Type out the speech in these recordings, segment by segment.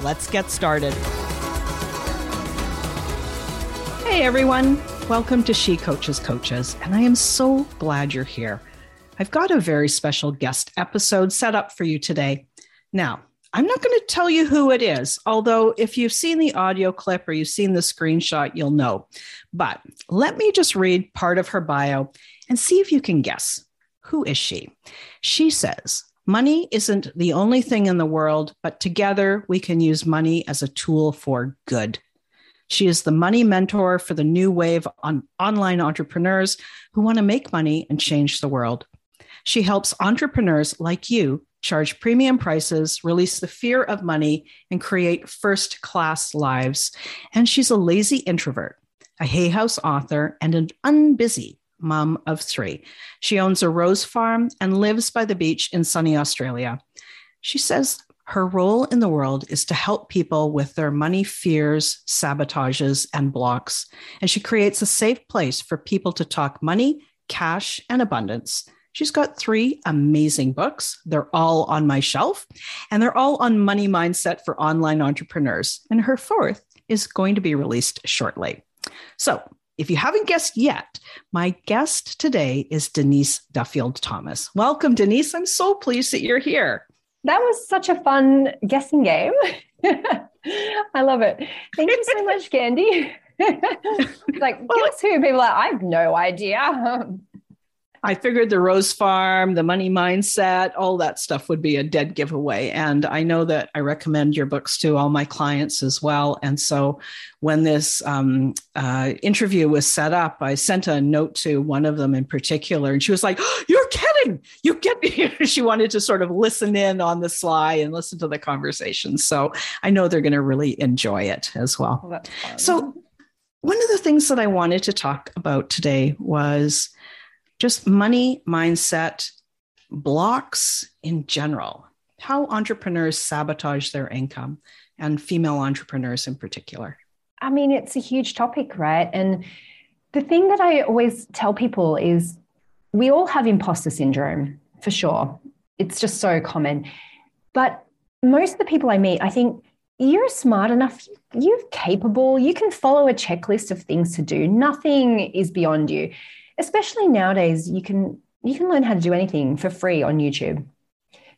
Let's get started. Hey everyone, welcome to She Coaches Coaches, and I am so glad you're here. I've got a very special guest episode set up for you today. Now, I'm not going to tell you who it is, although if you've seen the audio clip or you've seen the screenshot, you'll know. But let me just read part of her bio and see if you can guess. Who is she? She says, Money isn't the only thing in the world, but together we can use money as a tool for good. She is the money mentor for the new wave on online entrepreneurs who want to make money and change the world. She helps entrepreneurs like you charge premium prices, release the fear of money, and create first class lives. And she's a lazy introvert, a Hay House author, and an unbusy mom of three. She owns a rose farm and lives by the beach in sunny Australia. She says her role in the world is to help people with their money fears, sabotages, and blocks. And she creates a safe place for people to talk money, cash, and abundance. She's got three amazing books. They're all on my shelf, and they're all on money mindset for online entrepreneurs. And her fourth is going to be released shortly. So, if you haven't guessed yet, my guest today is Denise Duffield Thomas. Welcome, Denise. I'm so pleased that you're here. That was such a fun guessing game. I love it. Thank you so much, Candy. like, well, guess who? People are like, I have no idea. I figured the Rose Farm, the money mindset, all that stuff would be a dead giveaway. And I know that I recommend your books to all my clients as well. And so when this um, uh, interview was set up, I sent a note to one of them in particular, and she was like, oh, You're kidding. You get me. she wanted to sort of listen in on the sly and listen to the conversation. So I know they're going to really enjoy it as well. well so, one of the things that I wanted to talk about today was just money mindset blocks in general, how entrepreneurs sabotage their income and female entrepreneurs in particular. I mean, it's a huge topic, right? And the thing that I always tell people is we all have imposter syndrome for sure. It's just so common. But most of the people I meet, I think you're smart enough, you're capable, you can follow a checklist of things to do. Nothing is beyond you especially nowadays, you can you can learn how to do anything for free on YouTube.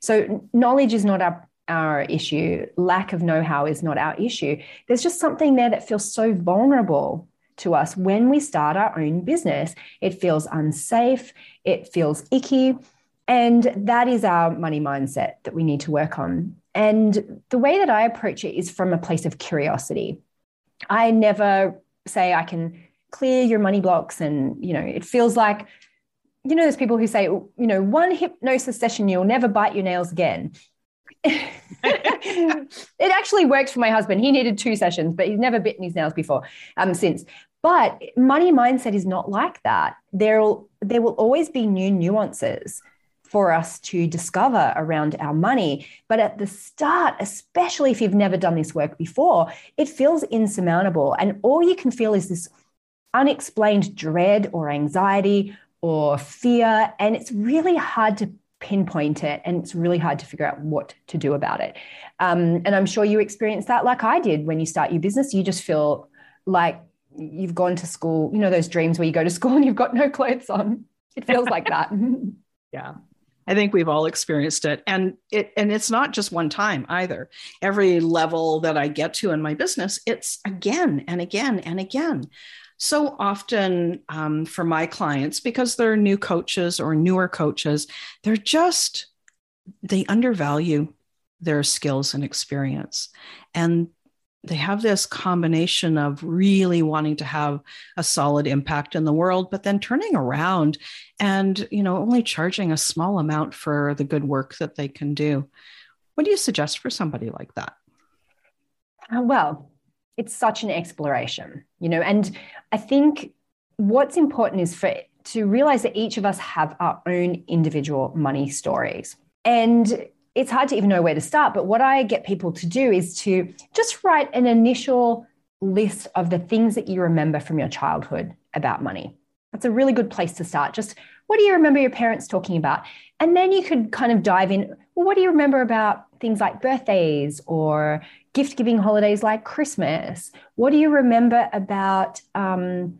So knowledge is not our our issue. Lack of know-how is not our issue. There's just something there that feels so vulnerable to us when we start our own business. It feels unsafe, it feels icky. And that is our money mindset that we need to work on. And the way that I approach it is from a place of curiosity. I never say I can clear your money blocks and you know it feels like you know there's people who say you know one hypnosis session you'll never bite your nails again it actually worked for my husband he needed two sessions but he's never bitten his nails before um since but money mindset is not like that there'll there will always be new nuances for us to discover around our money. But at the start, especially if you've never done this work before, it feels insurmountable. And all you can feel is this unexplained dread or anxiety or fear. And it's really hard to pinpoint it and it's really hard to figure out what to do about it. Um, and I'm sure you experienced that like I did when you start your business. You just feel like you've gone to school, you know, those dreams where you go to school and you've got no clothes on. It feels like that. yeah. I think we've all experienced it. And it and it's not just one time either. Every level that I get to in my business, it's again and again and again so often um, for my clients because they're new coaches or newer coaches they're just they undervalue their skills and experience. And they have this combination of really wanting to have a solid impact in the world but then turning around and you know only charging a small amount for the good work that they can do. What do you suggest for somebody like that? Uh, well it's such an exploration, you know, and I think what's important is for to realize that each of us have our own individual money stories. And it's hard to even know where to start, but what I get people to do is to just write an initial list of the things that you remember from your childhood about money. That's a really good place to start. Just what do you remember your parents talking about? And then you could kind of dive in. Well, what do you remember about things like birthdays or gift giving holidays like Christmas? What do you remember about um,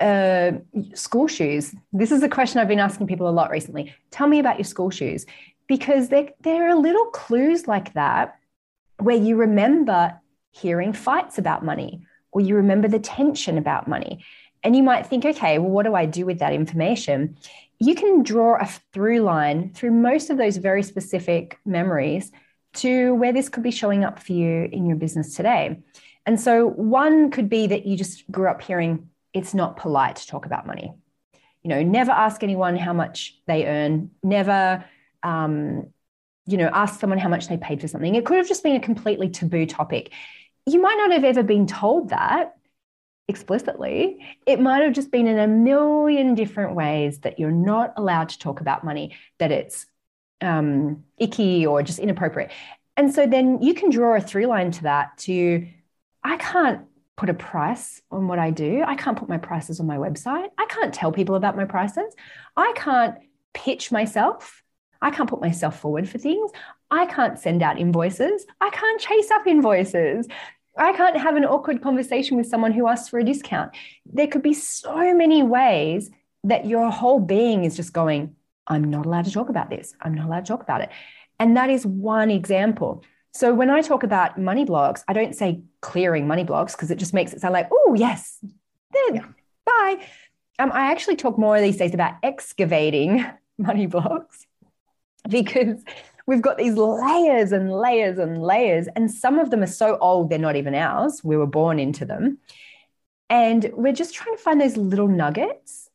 uh, school shoes? This is a question I've been asking people a lot recently. Tell me about your school shoes because there, there are little clues like that where you remember hearing fights about money or you remember the tension about money. And you might think, okay, well, what do I do with that information? You can draw a through line through most of those very specific memories to where this could be showing up for you in your business today. And so, one could be that you just grew up hearing it's not polite to talk about money. You know, never ask anyone how much they earn, never, um, you know, ask someone how much they paid for something. It could have just been a completely taboo topic. You might not have ever been told that explicitly. It might have just been in a million different ways that you're not allowed to talk about money, that it's um, icky or just inappropriate. And so then you can draw a through line to that to, I can't put a price on what I do. I can't put my prices on my website. I can't tell people about my prices. I can't pitch myself. I can't put myself forward for things. I can't send out invoices. I can't chase up invoices. I can't have an awkward conversation with someone who asks for a discount. There could be so many ways that your whole being is just going, I'm not allowed to talk about this. I'm not allowed to talk about it. And that is one example. So when I talk about money blocks, I don't say clearing money blocks because it just makes it sound like, oh, yes, then yeah. bye. Um, I actually talk more these days about excavating money blocks because we've got these layers and layers and layers. And some of them are so old, they're not even ours. We were born into them. And we're just trying to find those little nuggets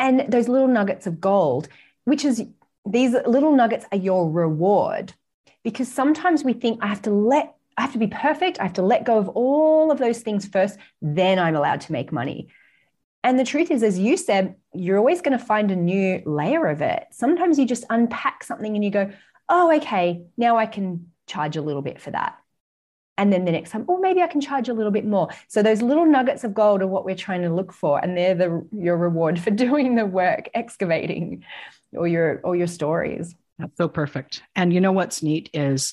and those little nuggets of gold, which is these little nuggets are your reward. Because sometimes we think I have to let, I have to be perfect. I have to let go of all of those things first. Then I'm allowed to make money. And the truth is, as you said, you're always going to find a new layer of it. Sometimes you just unpack something and you go, oh, okay, now I can charge a little bit for that. And then the next time, oh, maybe I can charge a little bit more. So those little nuggets of gold are what we're trying to look for. And they're the your reward for doing the work, excavating all your all your stories. That's so perfect. And you know what's neat is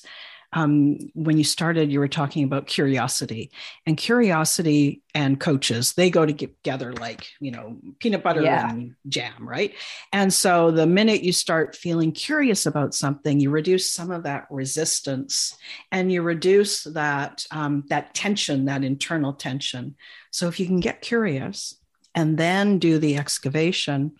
um, when you started, you were talking about curiosity, and curiosity and coaches they go together like you know peanut butter yeah. and jam, right? And so the minute you start feeling curious about something, you reduce some of that resistance, and you reduce that um, that tension, that internal tension. So if you can get curious and then do the excavation,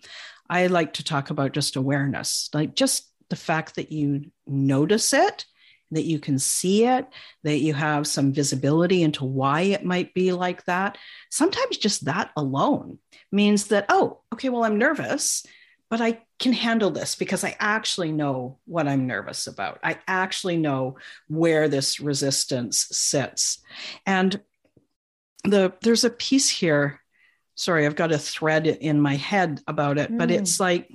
I like to talk about just awareness, like just the fact that you notice it that you can see it, that you have some visibility into why it might be like that. Sometimes just that alone means that, oh, okay, well, I'm nervous, but I can handle this because I actually know what I'm nervous about. I actually know where this resistance sits. And the there's a piece here. Sorry, I've got a thread in my head about it, mm. but it's like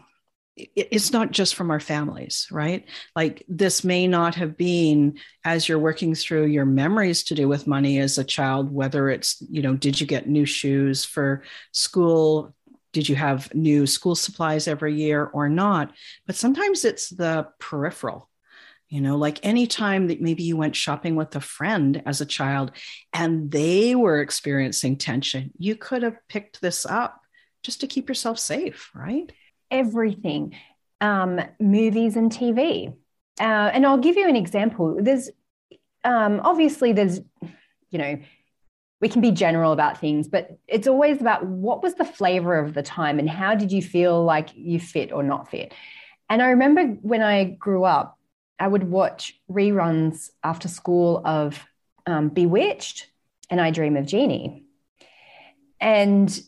it's not just from our families, right? Like this may not have been as you're working through your memories to do with money as a child, whether it's, you know, did you get new shoes for school? Did you have new school supplies every year or not? But sometimes it's the peripheral, you know, like anytime that maybe you went shopping with a friend as a child and they were experiencing tension, you could have picked this up just to keep yourself safe, right? Everything um, movies and TV. Uh, and I'll give you an example. There's um, obviously, there's, you know, we can be general about things, but it's always about what was the flavor of the time and how did you feel like you fit or not fit. And I remember when I grew up, I would watch reruns after school of um, Bewitched and I Dream of Jeannie. And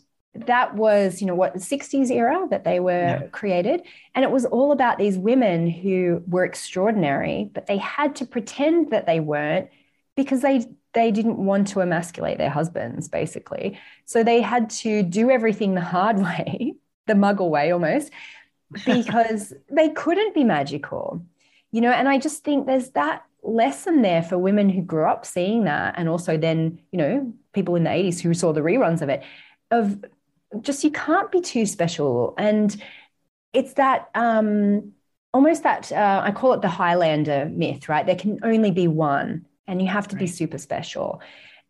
that was, you know, what the 60s era that they were yeah. created. And it was all about these women who were extraordinary, but they had to pretend that they weren't because they they didn't want to emasculate their husbands, basically. So they had to do everything the hard way, the muggle way almost, because they couldn't be magical. You know, and I just think there's that lesson there for women who grew up seeing that and also then you know people in the 80s who saw the reruns of it of just you can't be too special. And it's that um, almost that uh, I call it the Highlander myth, right? There can only be one, and you have to right. be super special.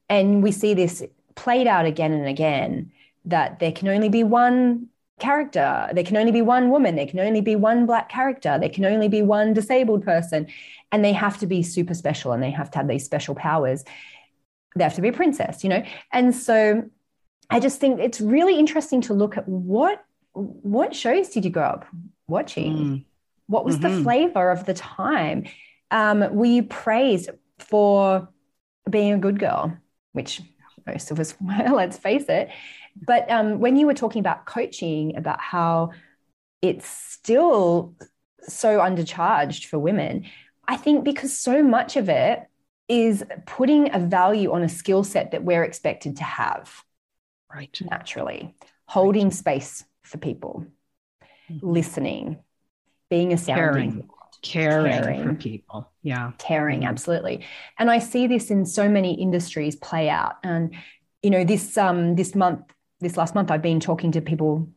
And we see this played out again and again that there can only be one character, there can only be one woman, there can only be one black character, there can only be one disabled person, and they have to be super special and they have to have these special powers. They have to be a princess, you know? And so I just think it's really interesting to look at what what shows did you grow up watching? Mm. What was mm-hmm. the flavor of the time? Um, were you praised for being a good girl, which most of us were, let's face it. But um, when you were talking about coaching, about how it's still so undercharged for women, I think because so much of it is putting a value on a skill set that we're expected to have right. Naturally. Holding right. space for people. Mm-hmm. listening. Being a sounding caring, caring, for people. Yeah. Caring mm-hmm. absolutely. And i see this in so many industries play out. And you know this um this month this last month i've been talking to people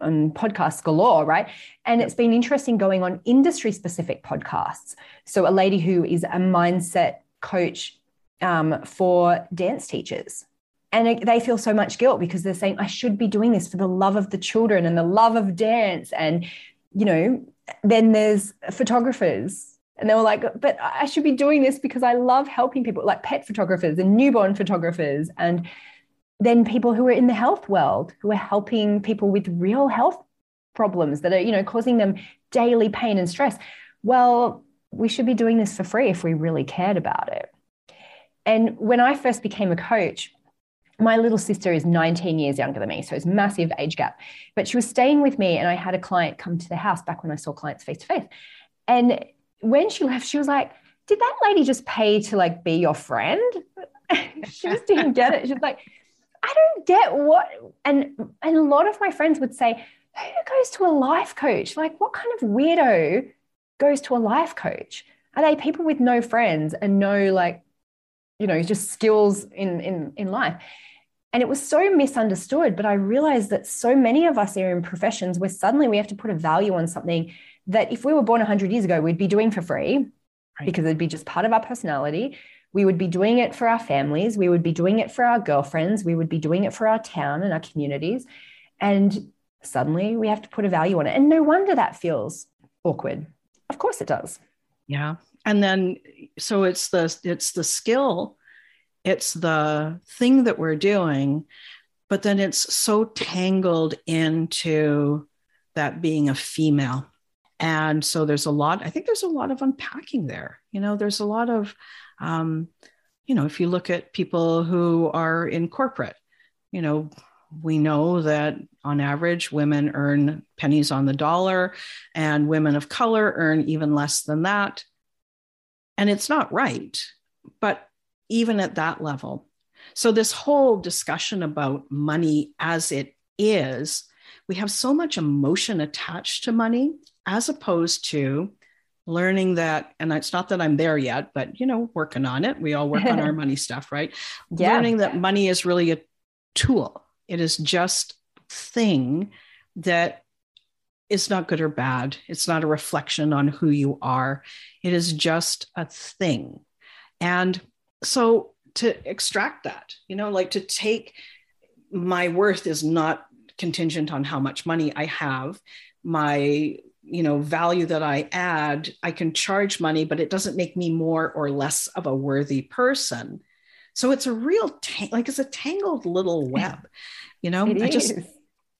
on podcasts galore, right? And it's been interesting going on industry specific podcasts. So, a lady who is a mindset coach um, for dance teachers and they feel so much guilt because they're saying i should be doing this for the love of the children and the love of dance. And you know then there's photographers and they were like but i should be doing this because i love helping people like pet photographers and newborn photographers. And then people who are in the health world who are helping people with real health problems that are you know causing them daily pain and stress. Well we should be doing this for free if we really cared about it. And when i first became a coach my little sister is 19 years younger than me, so it's massive age gap. But she was staying with me, and I had a client come to the house back when I saw clients face to face. And when she left, she was like, "Did that lady just pay to like be your friend?" she just didn't get it. She's like, "I don't get what." And and a lot of my friends would say, "Who goes to a life coach? Like, what kind of weirdo goes to a life coach? Are they people with no friends and no like?" you know just skills in in in life and it was so misunderstood. But I realized that so many of us are in professions where suddenly we have to put a value on something that if we were born 100 years ago, we'd be doing for free right. because it'd be just part of our personality. We would be doing it for our families. We would be doing it for our girlfriends. We would be doing it for our town and our communities. And suddenly we have to put a value on it. And no wonder that feels awkward. Of course it does. Yeah. And then so it's the it's the skill it's the thing that we're doing, but then it's so tangled into that being a female. And so there's a lot, I think there's a lot of unpacking there. You know, there's a lot of, um, you know, if you look at people who are in corporate, you know, we know that on average women earn pennies on the dollar and women of color earn even less than that. And it's not right. Even at that level. So, this whole discussion about money as it is we have so much emotion attached to money as opposed to learning that and it's not that i'm there yet but you know working on it. We all work on our money stuff right? Yeah. learning that money is really a tool. It is just thing that is not good or bad. It's not a reflection on who you are. It is just a thing. And so to extract that you know like to take my worth is not contingent on how much money i have. My you know value that i add i can charge money but it doesn't make me more or less of a worthy person. So it's a real ta- like it's a tangled little web you know? It i is.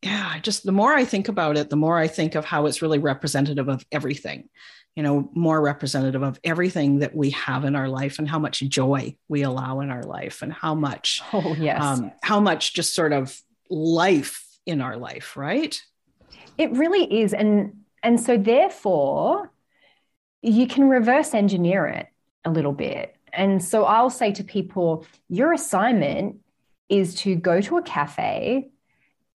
Yeah just the more i think about it the more i think of how it's really representative of everything you know more representative of everything that we have in our life and how much joy we allow in our life and how much oh yes. um, how much just sort of life in our life right? It really is. And and so, therefore, you can reverse engineer it a little bit. And so, I'll say to people, your assignment is to go to a cafe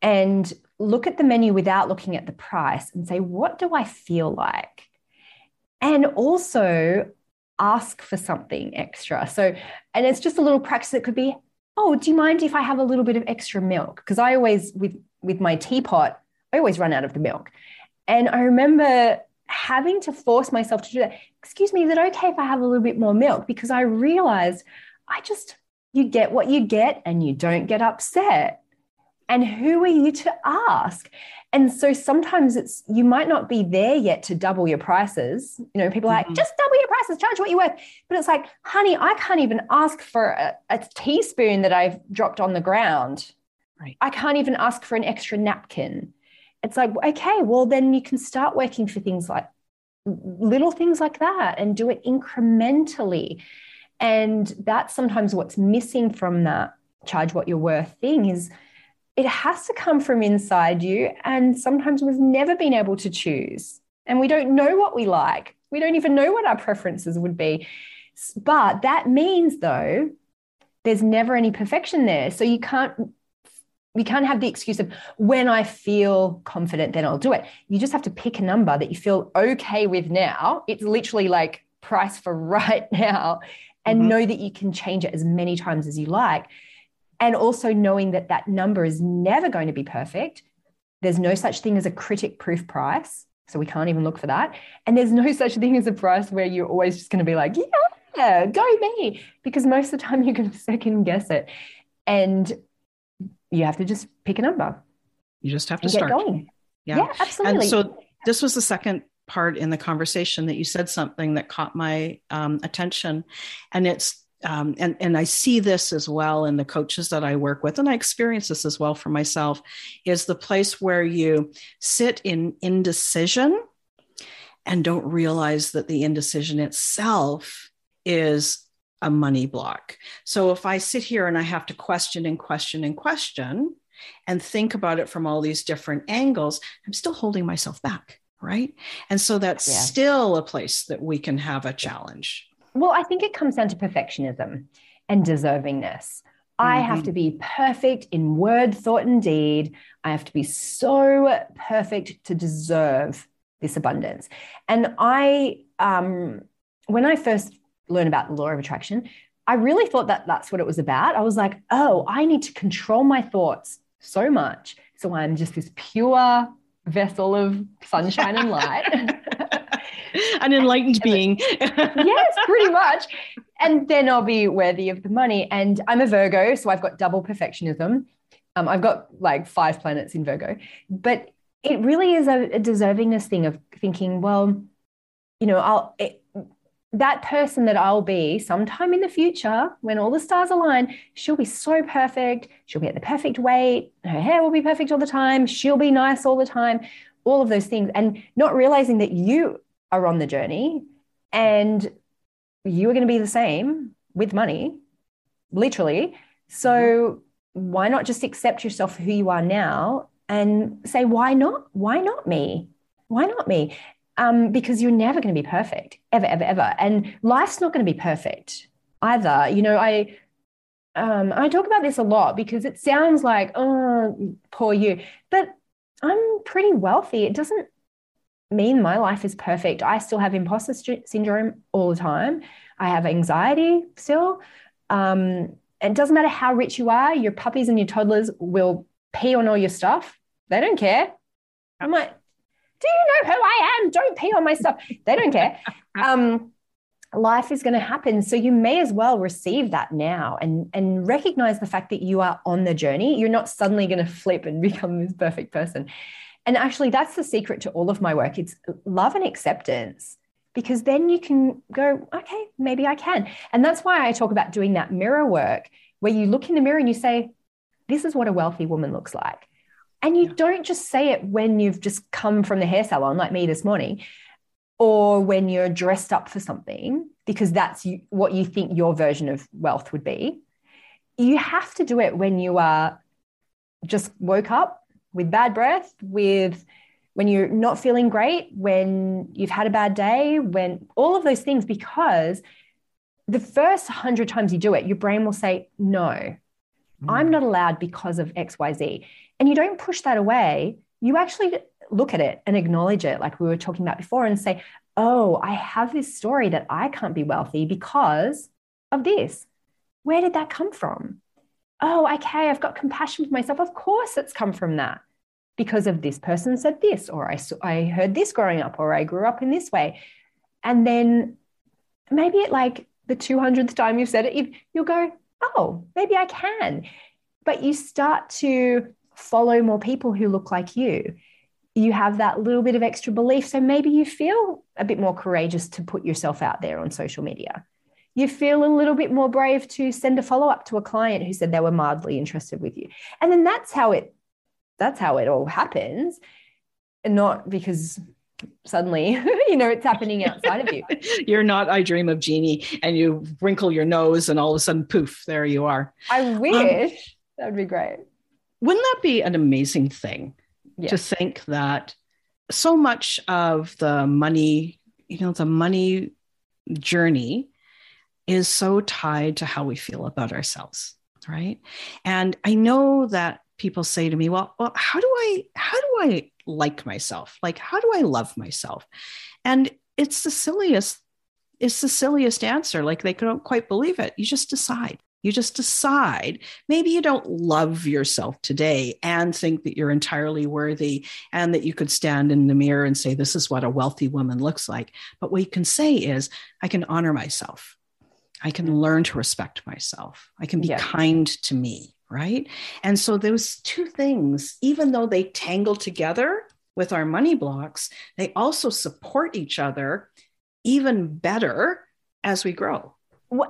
and look at the menu without looking at the price and say, what do I feel like? And also ask for something extra. So, and it's just a little practice that could be, oh, do you mind if I have a little bit of extra milk? Because I always, with with my teapot, I always run out of the milk. And I remember having to force myself to do that. Excuse me, is it okay if I have a little bit more milk? Because I realized I just, you get what you get and you don't get upset. And who are you to ask? And so sometimes it's, you might not be there yet to double your prices. You know, people are mm-hmm. like, just double your prices, charge what you're worth. But it's like, honey, I can't even ask for a, a teaspoon that I've dropped on the ground. Right. I can't even ask for an extra napkin it's like, okay, well, then you can start working for things like little things like that and do it incrementally. And that's sometimes what's missing from that charge what you're worth thing is it has to come from inside you. And sometimes we've never been able to choose. And we don't know what we like. We don't even know what our preferences would be. But that means, though, there's never any perfection there. So you can't we can't have the excuse of when I feel confident, then I'll do it. You just have to pick a number that you feel okay with now. It's literally like price for right now, and mm-hmm. know that you can change it as many times as you like. And also knowing that that number is never going to be perfect. There's no such thing as a critic proof price. So we can't even look for that. And there's no such thing as a price where you're always just going to be like, yeah, go me. Because most of the time you're going to second guess it. And you have to just pick a number. You just have to start going. Yeah. yeah, absolutely. And so this was the second part in the conversation that you said something that caught my um, attention, and it's um, and and I see this as well in the coaches that I work with, and I experience this as well for myself, is the place where you sit in indecision and don't realize that the indecision itself is a money block. So if I sit here and I have to question and question and question and think about it from all these different angles, I'm still holding myself back. Right. And so that's yeah. still a place that we can have a challenge. Well, I think it comes down to perfectionism and deservingness. I have to mm-hmm. be perfect in word, thought, and deed. I have to be so perfect to deserve this abundance. And I, um, when I first learned about the law of attraction, I really thought that that's what it was about. I was like, oh, I need to control my thoughts so much. So I'm just this pure vessel of sunshine and light. An enlightened being. yes, pretty much. And then I'll be worthy of the money. And I'm a Virgo, so I've got double perfectionism. Um, I've got like five planets in Virgo. But it really is a, a deservingness thing of thinking, well, you know, I'll. It, that person that I'll be sometime in the future, when all the stars align, she'll be so perfect. She'll be at the perfect weight. Her hair will be perfect all the time. She'll be nice all the time. All of those things. And not realizing that you are on the journey and you are going to be the same with money, literally. So mm-hmm. why not just accept yourself for who you are now and say, why not? Why not me? Why not me? um, because you're never going to be perfect, ever, ever, ever. And life's not going to be perfect either. You know, I um, I talk about this a lot because it sounds like, oh, poor you. But I'm pretty wealthy. It doesn't mean my life is perfect. I still have imposter syndrome all the time. I have anxiety still. Um, it doesn't matter how rich you are, your puppies and your toddlers will pee on all your stuff. They don't care. I'm like, do you know who I am? Don't pee on my stuff. They don't care. Um, life is going to happen. So you may as well receive that now and, and recognize the fact that you are on the journey. You're not suddenly going to flip and become this perfect person. And actually, that's the secret to all of my work. It's love and acceptance because then you can go, okay, maybe I can. And that's why I talk about doing that mirror work where you look in the mirror and you say, this is what a wealthy woman looks like. And you don't just say it when you've just come from the hair salon, like me this morning, or when you're dressed up for something, because that's what you think your version of wealth would be. You have to do it when you are just woke up with bad breath, with when you're not feeling great, when you've had a bad day, when all of those things, because the first hundred times you do it, your brain will say, No, mm. I'm not allowed because of XYZ and you don't push that away, you actually look at it and acknowledge it, like we were talking about before, and say, Oh, I have this story that I can't be wealthy because of this. Where did that come from? Oh, okay, I've got compassion for myself. Of course, it's come from that because of this person said this, or I, I heard this growing up, or I grew up in this way. And then maybe at like the 200th time you've said it, you'll go, oh, maybe I can. But you start to follow more people who look like you. You have that little bit of extra belief. So maybe you feel a bit more courageous to put yourself out there on social media. You feel a little bit more brave to send a follow up to a client who said they were mildly interested with you. And then that's how it that's how it all happens. And not because suddenly you know it's happening outside of you you're not i dream of jeannie and you wrinkle your nose and all of a sudden poof there you are i um, wish um, that would be great wouldn't that be an amazing thing to think that so much of the money, you know, the money journey is so tied to how we feel about ourselves, right? And I know that people say to me, well, well, how do I how do I like myself? Like how do I love myself? And it's the silliest it's the silliest answer. Like they don't quite believe it. You just decide. You just decide. Maybe you don't love yourself today and think that you're entirely worthy and that you could stand in the mirror and say, This is what a wealthy woman looks like. But what you can say is, I can honor myself. I can learn to respect myself. I can be yeah. kind to me. Right. And so those two things, even though they tangle together with our money blocks, they also support each other even better as we grow.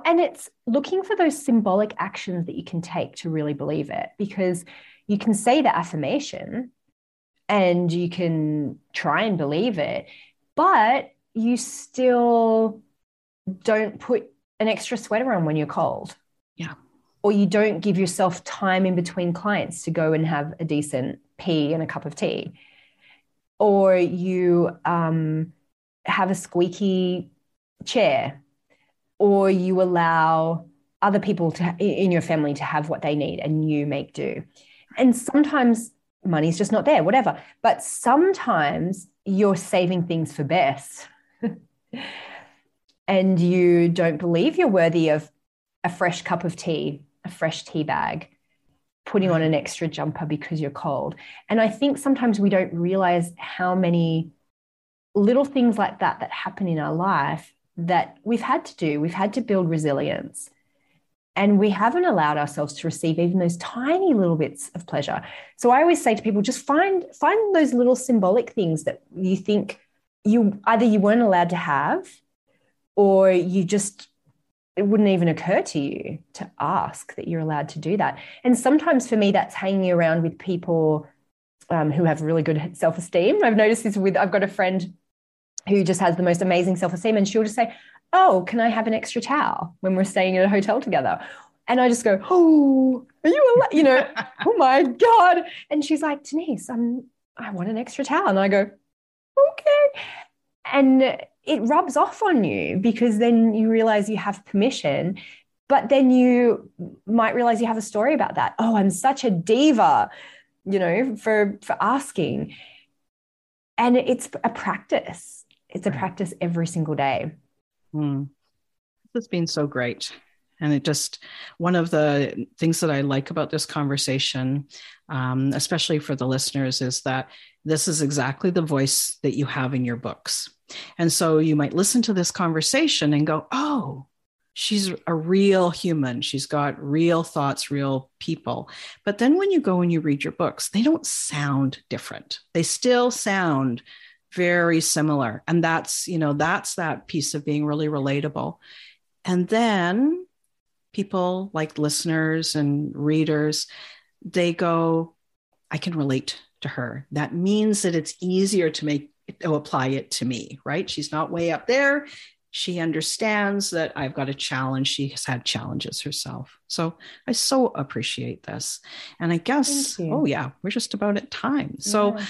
And it's looking for those symbolic actions that you can take to really believe it because you can say the affirmation and you can try and believe it but you still don't put an extra sweater on when you're cold. Yeah or you don't give yourself time in between clients to go and have a decent pee and a cup of tea. Or you um, have a squeaky chair or you allow other people to in your family to have what they need and you make do. And sometimes money's just not there whatever. But sometimes you're saving things for best. And you don't believe you're worthy of a fresh cup of tea a fresh tea bag putting on mm-hmm. an extra jumper because you're cold and i think sometimes we don't realize how many little things like that that happen in our life that we've had to do. We've had to build resilience. And we haven't allowed ourselves to receive even those tiny little bits of pleasure. So I always say to people, just find find those little symbolic things that you think you either you weren't allowed to have, or you just it wouldn't even occur to you to ask that you're allowed to do that. And sometimes for me, that's hanging around with people um, who have really good self esteem. I've noticed this with I've got a friend who just has the most amazing self esteem. And she'll just say, Oh, can I have an extra towel when we're staying in a hotel together? And I just go, Oh, are you, al-? you know, oh my God. And she's like, Denise, I'm, I want an extra towel. And I go, Okay. And it rubs off on you because then you realize you have permission. But then you might realize you have a story about that. Oh, I'm such a diva you know, for for asking. And it's a practice. It's a practice every single day. Mm. This has been so great. And it just, one of the things that I like about this conversation, um, especially for the listeners, is that this is exactly the voice that you have in your books. And so you might listen to this conversation and go, oh, she's a real human. She's got real thoughts, real people. But then when you go and you read your books, they don't sound different. They still sound very similar. And that's, you know, that's that piece of being really relatable. And then people like listeners and readers, they go, I can relate to her. That means that it's easier to make to apply it to me, right? She's not way up there she understands that I've got a challenge. She has had challenges herself. So I so appreciate this. And I guess, oh, yeah, we're just about at time. So yeah.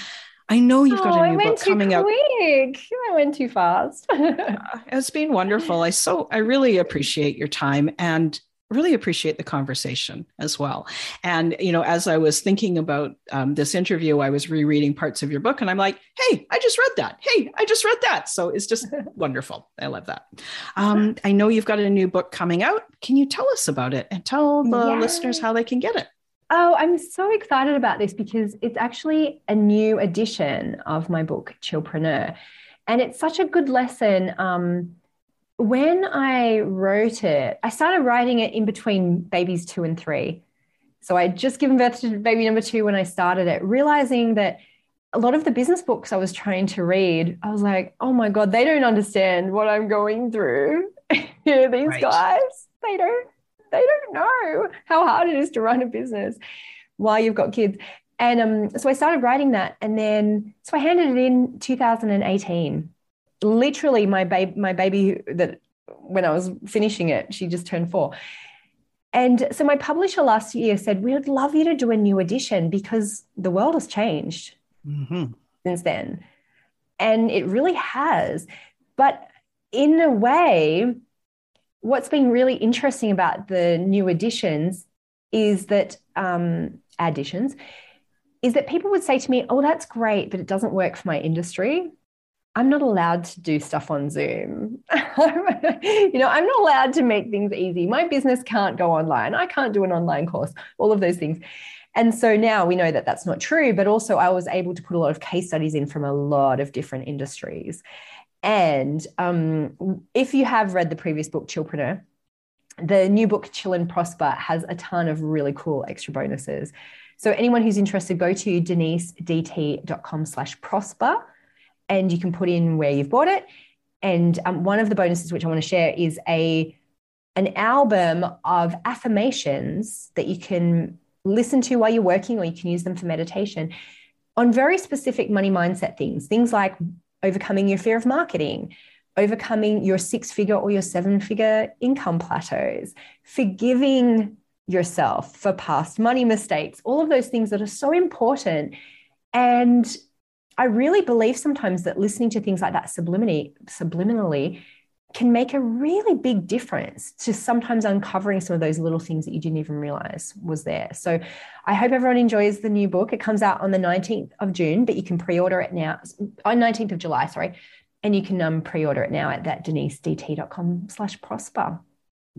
I know you've got oh, a new book coming out. I went too fast. it's been wonderful. I so, I really appreciate your time. And really appreciate the conversation as well. And, you know, as I was thinking about um, this interview, I was rereading parts of your book and I'm like, hey, I just read that. Hey, I just read that. So it's just wonderful. I love that. Um, I know you've got a new book coming out. Can you tell us about it and tell the listeners how they can get it? Oh, I'm so excited about this because it's actually a new edition of my book, Chillpreneur. And it's such a good lesson. Um, when I wrote it, I started writing it in between babies two and three. So I'd just given birth to baby number two when I started it, realizing that a lot of the business books I was trying to read, I was like, oh my God, they don't understand what I'm going through. These right. guys, they don't, they don't know how hard it is to run a business while you've got kids. And um, so I started writing that. And then, so I handed it in 2018 literally my baby my baby that when I was finishing it, she just turned four. And so my publisher last year said, We would love you to do a new edition because the world has changed mm-hmm. since then. And it really has. But in a way, what's been really interesting about the new editions is that um, additions is that people would say to me, Oh, that's great, but it doesn't work for my industry. I'm not allowed to do stuff on Zoom. you know, I'm not allowed to make things easy. My business can't go online. I can't do an online course, all of those things. And so now we know that that's not true, but also I was able to put a lot of case studies in from a lot of different industries. And um, if you have read the previous book, Chillpreneur, the new book, Chill and Prosper, has a ton of really cool extra bonuses. So anyone who's interested, go to denisedt.com slash prosper and you can put in where you've bought it. And um, one of the bonuses which I want to share is a an album of affirmations that you can listen to while you're working, or you can use them for meditation on very specific money mindset things. Things like overcoming your fear of marketing, overcoming your six figure or your seven figure income plateaus, forgiving yourself for past money mistakes, all of those things that are so important. And I really believe sometimes that listening to things like that subliminally, subliminally can make a really big difference to sometimes uncovering some of those little things that you didn't even realize was there. So I hope everyone enjoys the new book. It comes out on the 19th of June, but you can pre-order it now on 19th of July, sorry. And you can um, pre-order it now at that denisedt.com slash prosper.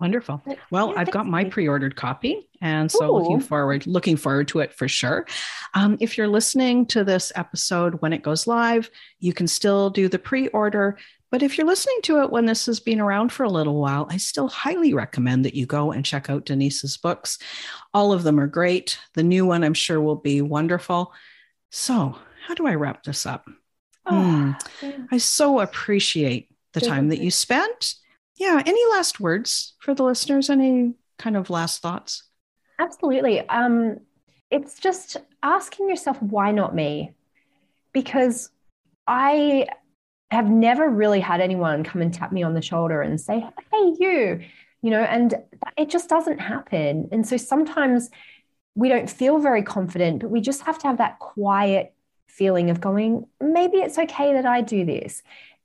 Wonderful. Well, yeah, I've got my pre-ordered copy, and so Ooh. looking forward, looking forward to it for sure. Um, if you're listening to this episode when it goes live, you can still do the pre-order. But if you're listening to it when this has been around for a little while, I still highly recommend that you go and check out Denise's books. All of them are great. The new one, I'm sure, will be wonderful. So, how do I wrap this up? Oh, mm, yeah. I so appreciate the time that you spent yeah any last words for the listeners? Any kind of last thoughts? Absolutely. Um it's just asking yourself why not me? Because i have never really had anyone come and tap me on the shoulder and say hey you you know and it just doesn't happen. And so sometimes we don't feel very confident but we just have to have that quiet feeling of going maybe it's okay that i do this.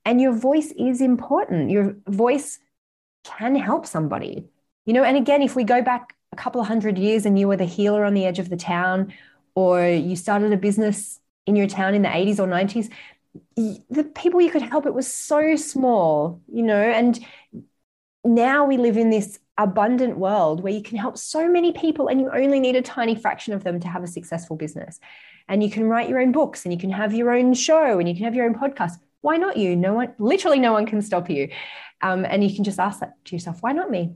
And your voice is important. Your voice can help somebody. You know, and again, if we go back a couple of hundred years and you were the healer on the edge of the town, or you started a business in your town in the 80s or 90s, the people you could help, it was so small, you know, and now we live in this abundant world where you can help so many people and you only need a tiny fraction of them to have a successful business. And you can write your own books and you can have your own show and you can have your own podcast. Why not you? No one, literally, no one can stop you. Um, and you can just ask that to yourself why not me?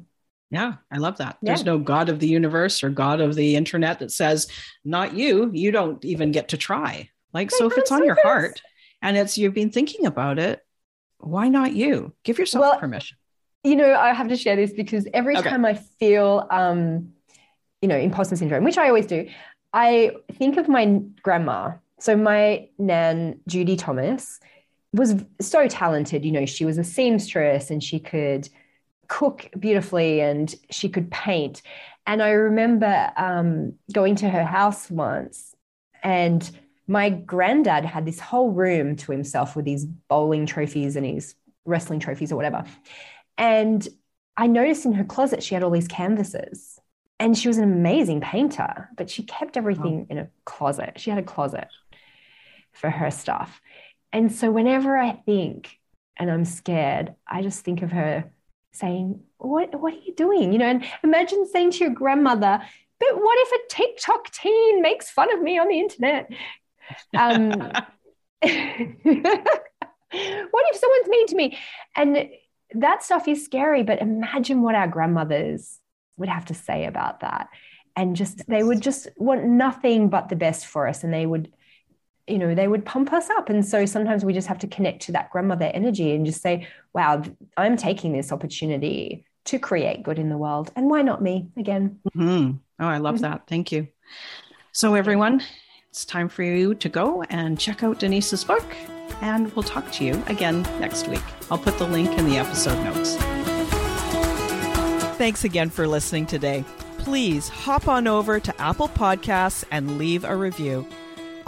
Yeah, I love that. Yeah. There's no God of the universe or God of the internet that says, not you. You don't even get to try. Like, so if it's on your heart and it's you've been thinking about it, why not you? Give yourself well, permission. You know, I have to share this because every okay. time I feel, um, you know, imposter syndrome, which I always do, I think of my grandma. So my nan, Judy Thomas, was so talented. You know, she was a seamstress and she could cook beautifully and she could paint. And I remember um, going to her house once, and my granddad had this whole room to himself with his bowling trophies and his wrestling trophies or whatever. And I noticed in her closet she had all these canvases. And she was an amazing painter, but she kept everything in a closet. She had a closet for her stuff. And so whenever I think and I'm scared, I just think of her saying, What, what are you doing? You know, and imagine saying to your grandmother, But what if a TikTok teen makes fun of me on the internet? Um, what if someone's mean to me? And that stuff is scary, but imagine what our grandmothers would have to say about that. And just, they would just want nothing but the best for us. And they would you know they would pump us up. And so sometimes we just have to connect to that grandmother energy and just say wow i'm taking this opportunity to create good in the world. And why not me again? Mm-hmm. oh i love mm-hmm. that. Thank you. So everyone it's time for you to go and check out denise's book. And we'll talk to you again next week. I'll put the link in the episode notes. Thanks again for listening today. Please hop on over to apple podcasts and leave a review